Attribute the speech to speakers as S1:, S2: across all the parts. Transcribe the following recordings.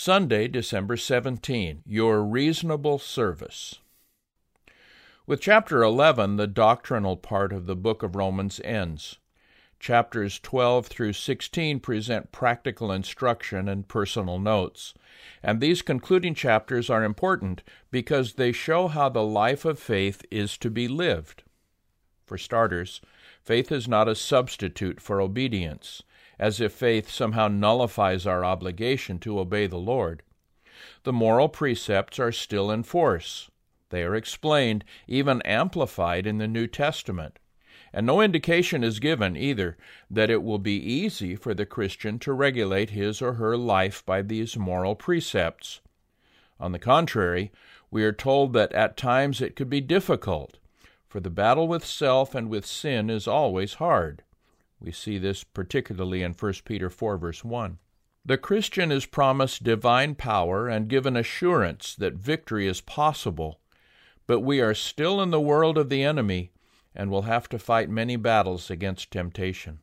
S1: Sunday, December 17. Your Reasonable Service. With chapter 11, the doctrinal part of the book of Romans ends. Chapters 12 through 16 present practical instruction and personal notes. And these concluding chapters are important because they show how the life of faith is to be lived. For starters, faith is not a substitute for obedience, as if faith somehow nullifies our obligation to obey the Lord. The moral precepts are still in force. They are explained, even amplified, in the New Testament and no indication is given either that it will be easy for the Christian to regulate his or her life by these moral precepts. On the contrary, we are told that at times it could be difficult, for the battle with self and with sin is always hard. We see this particularly in 1 Peter 4, verse 1. The Christian is promised divine power and given assurance that victory is possible, but we are still in the world of the enemy and will have to fight many battles against temptation.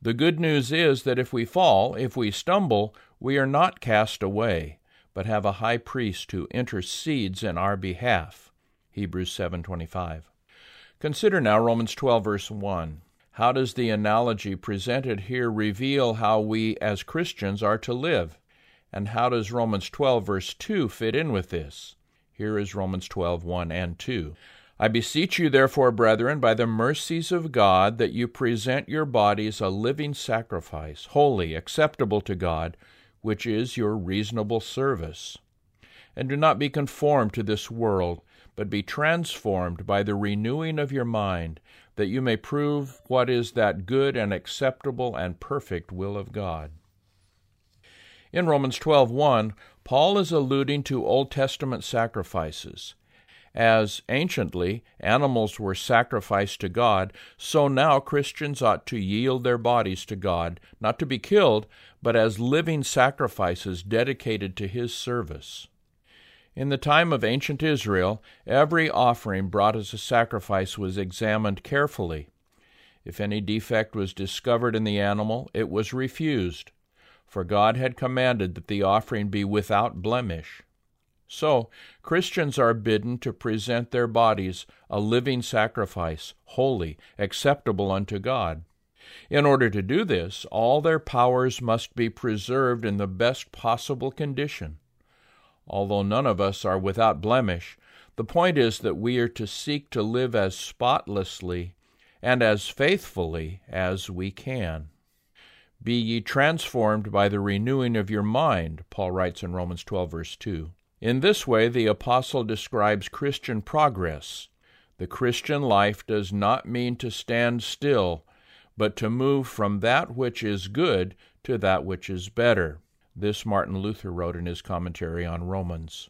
S1: The good news is that if we fall, if we stumble, we are not cast away, but have a high priest who intercedes in our behalf. Hebrews 7:25. Consider now Romans 12 verse 1. How does the analogy presented here reveal how we as Christians are to live? And how does Romans 12 verse 2 fit in with this? Here is Romans 12 1 and 2. I beseech you, therefore, brethren, by the mercies of God, that you present your bodies a living sacrifice, holy, acceptable to God, which is your reasonable service. And do not be conformed to this world, but be transformed by the renewing of your mind, that you may prove what is that good and acceptable and perfect will of God. In Romans 12:1, Paul is alluding to Old Testament sacrifices. As anciently animals were sacrificed to God, so now Christians ought to yield their bodies to God, not to be killed, but as living sacrifices dedicated to His service. In the time of ancient Israel, every offering brought as a sacrifice was examined carefully. If any defect was discovered in the animal, it was refused, for God had commanded that the offering be without blemish. So, Christians are bidden to present their bodies a living sacrifice, holy, acceptable unto God. In order to do this, all their powers must be preserved in the best possible condition. Although none of us are without blemish, the point is that we are to seek to live as spotlessly and as faithfully as we can. Be ye transformed by the renewing of your mind, Paul writes in Romans 12, verse 2. In this way, the Apostle describes Christian progress. The Christian life does not mean to stand still, but to move from that which is good to that which is better. This Martin Luther wrote in his commentary on Romans.